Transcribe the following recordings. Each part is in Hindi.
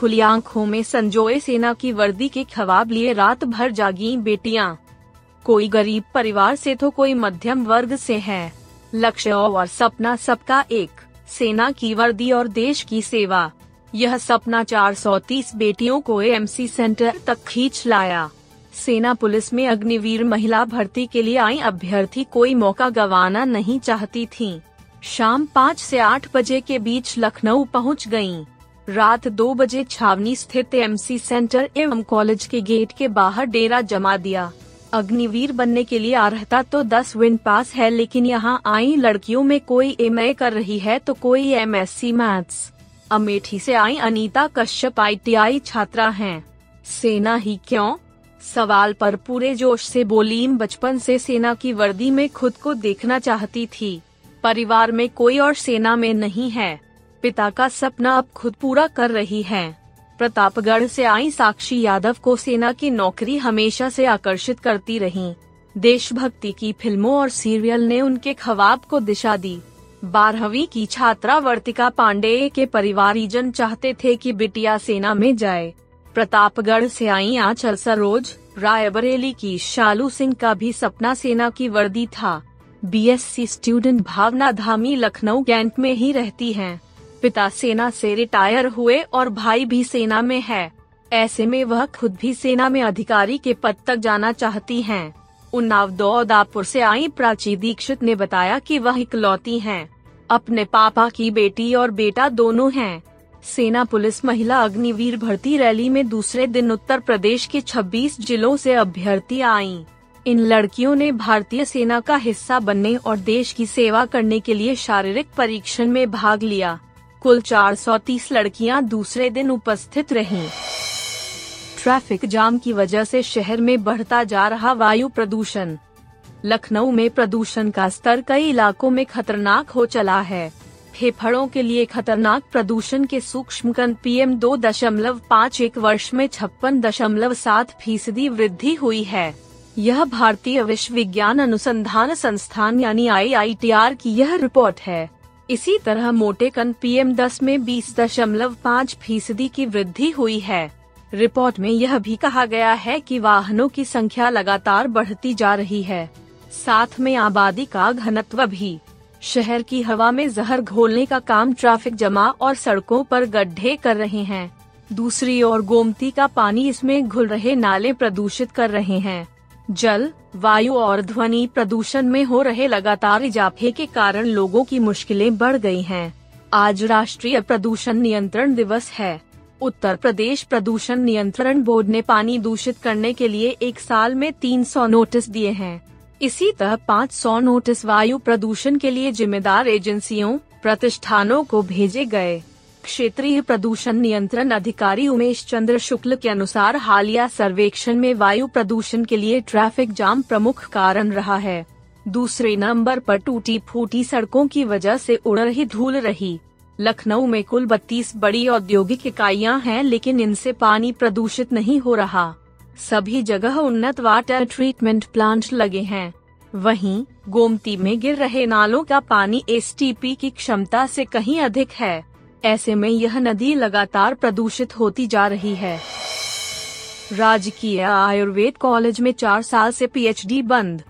खुली आँखों में संजोए सेना की वर्दी के खवाब लिए रात भर जागी बेटियाँ। कोई गरीब परिवार से तो कोई मध्यम वर्ग से है। लक्ष्य और सपना सबका एक, सेना की वर्दी और देश की सेवा। यह सपना 430 बेटियों को एमसी सेंटर तक खींच लाया। सेना पुलिस में अग्निवीर महिला भर्ती के लिए आई अभ्यर्थी कोई मौका गंवाना नहीं चाहती थी। शाम पाँच से आठ बजे के बीच लखनऊ पहुँच गयीं। रात दो बजे छावनी स्थित एमसी सेंटर एवं कॉलेज के गेट के बाहर डेरा जमा दिया। अग्निवीर बनने के लिए अर्हता तो 10 विन पास है, लेकिन यहाँ आई लड़कियों में कोई एम कर रही है तो कोई M S C maths Amethi से आई अनीता कश्यप आईटीआई छात्रा हैं। सेना ही क्यों? सवाल पर पूरे जोश से बोली बचपन से सेना की वर्दी में खुद को देखना चाहती थी। परिवार में कोई और सेना में नहीं है। पिता का सपना अब खुद पूरा कर रही है। प्रतापगढ़ से आई साक्षी यादव को सेना की नौकरी हमेशा से आकर्षित करती रही। देशभक्ति की फ़िल्मों और सीरियल ने उनके खवाब को दिशा दी। बारहवीं की छात्रा वर्तिका पांडेय के परिवारीजन चाहते थे कि बिटिया सेना में जाए। प्रतापगढ़ से आई आंचल सरोज रायबरेली की शालू सिंह का भी सपना सेना की वर्दी था। BSc student Bhavna Dhami Lucknow cantt में ही रहती हैं। पिता सेना से रिटायर हुए और भाई भी सेना में है ऐसे में वह खुद भी सेना में अधिकारी के पद तक जाना चाहती हैं। उन्नाव दौदापुर से आई प्राची दीक्षित ने बताया कि वह इकलौती हैं। अपने पापा की बेटी और बेटा दोनों हैं। सेना पुलिस महिला अग्निवीर भर्ती रैली में दूसरे दिन उत्तर प्रदेश के 26 जिलों से अभ्यर्थी आईं। इन लड़कियों ने भारतीय सेना का हिस्सा बनने और देश की सेवा करने के लिए शारीरिक परीक्षण में भाग लिया कुल 430 लड़कियाँ दूसरे दिन उपस्थित रहीं। ट्रैफ़िक जाम की वजह से शहर में बढ़ता जा रहा वायु प्रदूषण। लखनऊ में प्रदूषण का स्तर कई इलाकों में खतरनाक हो चला है। फेफड़ों के लिए खतरनाक प्रदूषण के सूक्ष्म कण पीएम दो दशमलव पाँच एक वर्ष में छप्पन दशमलव सात फ़ीसदी वृद्धि हुई है। यह भारतीय विश्वविज्ञान अनुसंधान संस्थान यानी आई की यह रिपोर्ट है। इसी तरह मोटे कन पीएम दस में बीस दशमलव पाँच फ़ीसदी की वृद्धि हुई है। रिपोर्ट में यह भी कहा गया है कि वाहनों की संख्या लगातार बढ़ती जा रही है। साथ में आबादी का घनत्व भी। शहर की हवा में जहर घोलने का काम ट्रैफ़िक जमा और सड़कों पर गड्ढे कर रहे हैं। दूसरी ओर गोमती का पानी इसमें घुल रहे नाले प्रदूषित कर रहे हैं। जल, वायु और ध्वनि प्रदूषण में हो रहे लगातार इजाफे के कारण लोगों की मुश्किलें बढ़ गई हैं। आज राष्ट्रीय प्रदूषण नियंत्रण दिवस है। उत्तर प्रदेश प्रदूषण नियंत्रण बोर्ड ने पानी दूषित करने के लिए एक साल में 300 नोटिस दिए हैं। इसी तरह 500 नोटिस वायु प्रदूषण के लिए जिम्मेदार एजेंसियों, प्रतिष्ठानों को भेजे गए। क्षेत्रीय प्रदूषण नियंत्रण अधिकारी उमेश चंद्र शुक्ल के अनुसार हालिया सर्वेक्षण में वायु प्रदूषण के लिए ट्रैफ़िक जाम प्रमुख कारण रहा है। दूसरे नंबर पर टूटी फूटी सड़कों की वजह से उड़ रही धूल रही। लखनऊ में कुल बत्तीस बड़ी औद्योगिक इकाइयाँ हैं, लेकिन इनसे पानी प्रदूषित नहीं हो रहा। सभी जगह उन्नत वाटर ट्रीटमेंट प्लांट लगे हैं। वहीं, गोमती में गिर रहे नालों का पानी एसटीपी की क्षमता से कहीं अधिक है। ऐसे में यह नदी लगातार प्रदूषित होती जा रही है। राजकीय आयुर्वेद कॉलेज में चार साल से पीएचडी बंद।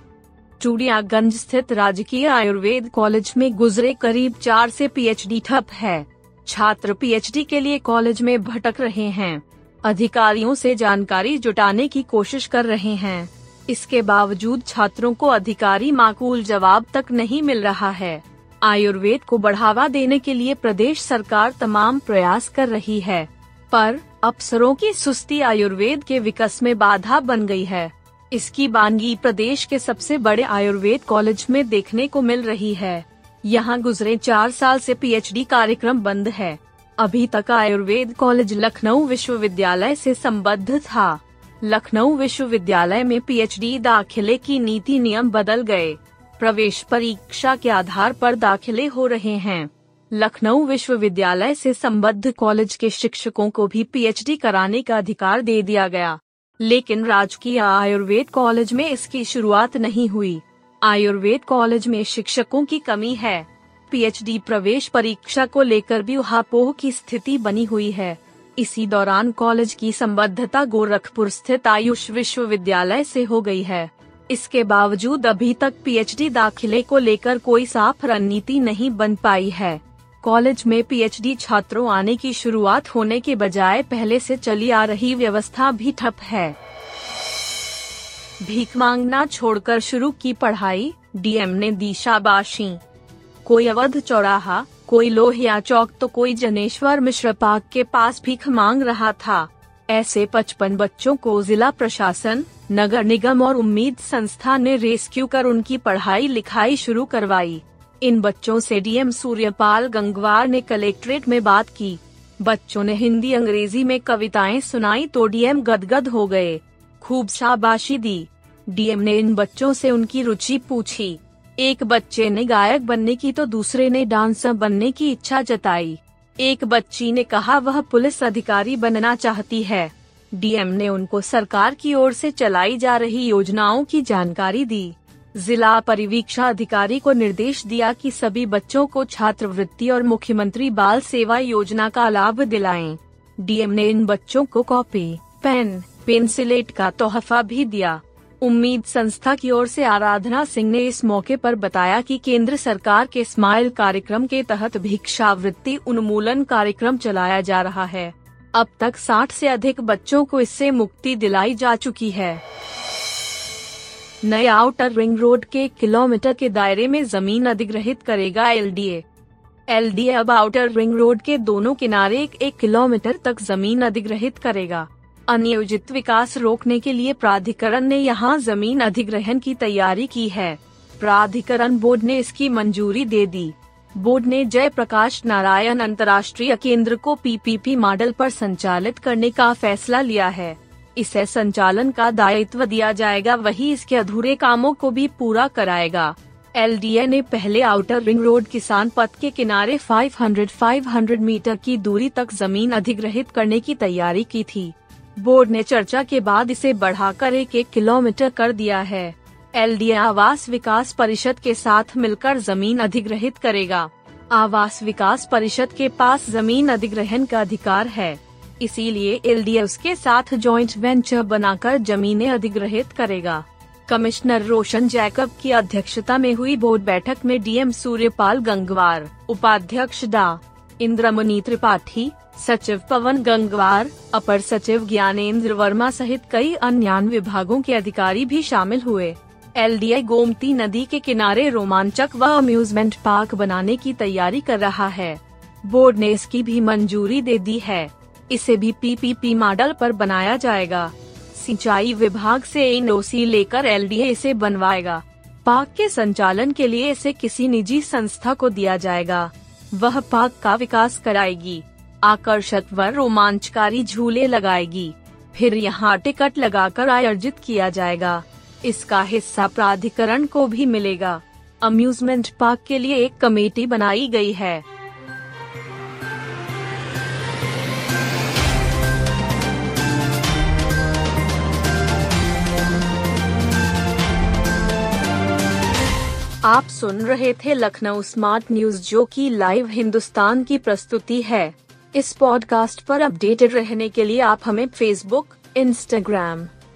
चूड़ियागंज स्थित राजकीय आयुर्वेद कॉलेज में गुजरे करीब चार से पीएचडी ठप है। छात्र पीएचडी के लिए कॉलेज में भटक रहे हैं। अधिकारियों से जानकारी जुटाने की कोशिश कर रहे हैं। इसके बावजूद छात्रों को अधिकारी माकूल जवाब तक नहीं मिल रहा है। आयुर्वेद को बढ़ावा देने के लिए प्रदेश सरकार तमाम प्रयास कर रही है। पर, अफसरों की सुस्ती आयुर्वेद के विकास में बाधा बन गई है। इसकी बानगी प्रदेश के सबसे बड़े आयुर्वेद कॉलेज में देखने को मिल रही है। यहाँ गुजरे चार साल से पीएचडी कार्यक्रम बंद है। अभी तक आयुर्वेद कॉलेज लखनऊ विश्वविद्यालय से संबद्ध था। लखनऊ विश्वविद्यालय में पीएचडी दाखिले की नीति नियम बदल गए। प्रवेश परीक्षा के आधार पर दाखिले हो रहे हैं। लखनऊ विश्वविद्यालय से संबद्ध कॉलेज के शिक्षकों को भी पीएचडी कराने का अधिकार दे दिया गया। लेकिन राजकीय आयुर्वेद कॉलेज में इसकी शुरुआत नहीं हुई। आयुर्वेद कॉलेज में शिक्षकों की कमी है। पीएचडी प्रवेश परीक्षा को लेकर भी उहापोह की स्थिति बनी हुई है। इसी दौरान कॉलेज की संबद्धता गोरखपुर स्थित आयुष विश्वविद्यालय से हो गई है। इसके बावजूद अभी तक पीएचडी दाखिले को लेकर कोई साफ़ रणनीति नहीं बन पाई है। कॉलेज में पीएचडी छात्रों आने की शुरुआत होने के बजाय पहले से चली आ रही व्यवस्था भी ठप है। भीख मांगना छोड़कर शुरू की पढ़ाई डीएम ने दी शाबाशी। कोई अवध चौराहा, कोई लोहिया चौक तो कोई जनेश्वर मिश्र पार्क के पास भीख मांग रहा था। ऐसे पचपन बच्चों को जिला प्रशासन नगर निगम और उम्मीद संस्था ने रेस्क्यू कर उनकी पढ़ाई लिखाई शुरू करवाई। इन बच्चों से डीएम सूर्यपाल गंगवार ने कलेक्ट्रेट में बात की। बच्चों ने हिंदी अंग्रेज़ी में कविताएँ सुनाई तो डीएम गदगद हो गए। खूब शाबाशी दी। डीएम ने इन बच्चों से उनकी रुचि पूछी। एक बच्चे ने गायक बनने की तो दूसरे ने डांसर बनने की इच्छा जताई। एक बच्ची ने कहा, वह पुलिस अधिकारी बनना चाहती है। डीएम ने उनको सरकार की ओर से चलाई जा रही योजनाओं की जानकारी दी। जिला परिवीक्षा अधिकारी को निर्देश दिया कि सभी बच्चों को छात्रवृत्ति और मुख्यमंत्री बाल सेवा योजना का लाभ दिलाएँ। डीएम ने इन बच्चों को कॉपी, पेन, पेंसिलेट का तोहफा भी दिया। उम्मीद संस्था की ओर से आराधना सिंह ने इस मौके पर बताया कि केंद्र सरकार के स्माइल कार्यक्रम के तहत भिक्षावृत्ति उन्मूलन कार्यक्रम चलाया जा रहा है। अब तक 60 से अधिक बच्चों को इससे मुक्ति दिलाई जा चुकी है। नए आउटर रिंग रोड के किलोमीटर के दायरे में ज़मीन अधिग्रहित करेगा एलडीए। एलडीए अब आउटर रिंग रोड के दोनों किनारे एक, एक किलोमीटर तक ज़मीन अधिग्रहित करेगा। अनियोजित विकास रोकने के लिए प्राधिकरण ने यहाँ ज़मीन अधिग्रहण की तैयारी की है। प्राधिकरण बोर्ड ने इसकी मंजूरी दे दी। बोर्ड ने जय प्रकाश नारायण अंतर्राष्ट्रीय केंद्र को पीपीपी मॉडल पर संचालित करने का फैसला लिया है। इसे संचालन का दायित्व दिया जाएगा, वही इसके अधूरे कामों को भी पूरा कराएगा। एलडीए ने पहले आउटर रिंग रोड किसान पथ के किनारे 500-500 मीटर की दूरी तक ज़मीन अधिग्रहित करने की तैयारी की थी। बोर्ड ने चर्चा के बाद इसे बढ़ाकर एक एक किलोमीटर कर दिया है। एल आवास विकास परिषद के साथ मिलकर ज़मीन अधिग्रहित करेगा। आवास विकास परिषद के पास ज़मीन अधिग्रहण का अधिकार है। इसीलिए एल उसके साथ जॉइंट वेंचर बनाकर जमीनें अधिग्रहित करेगा। कमिश्नर रोशन जैकब की अध्यक्षता में हुई बोर्ड बैठक में डीएम सूर्यपाल गंगवार, उपाध्यक्ष डा. इंद्रमणि त्रिपाठी, सचिव पवन गंगवार, अपर सचिव ज्ञानेंद्र वर्मा सहित कई अन्य विभागों के अधिकारी भी शामिल हुए। एलडीए गोमती नदी के किनारे रोमांचक व अम्यूजमेंट पार्क बनाने की तैयारी कर रहा है। बोर्ड ने इसकी भी मंजूरी दे दी है। इसे भी पीपीपी मॉडल पर बनाया जाएगा। सिंचाई विभाग से एन लेकर एल इसे बनवाएगा। पार्क के संचालन के लिए इसे किसी निजी संस्था को दिया जाएगा। वह पार्क का विकास कराएगी। आकर्षक व रोमांचकारी झूले लगाएगी। फिर यहाँ टिकट लगाकर आयोजित किया जाएगा। इसका हिस्सा प्राधिकरण को भी मिलेगा। अम्यूजमेंट पार्क के लिए एक कमेटी बनाई गई है। आप सुन रहे थे लखनऊ स्मार्ट न्यूज़ जो की लाइव हिंदुस्तान की प्रस्तुति है। इस पॉडकास्ट पर अपडेटेड रहने के लिए आप हमें फेसबुक इंस्टाग्राम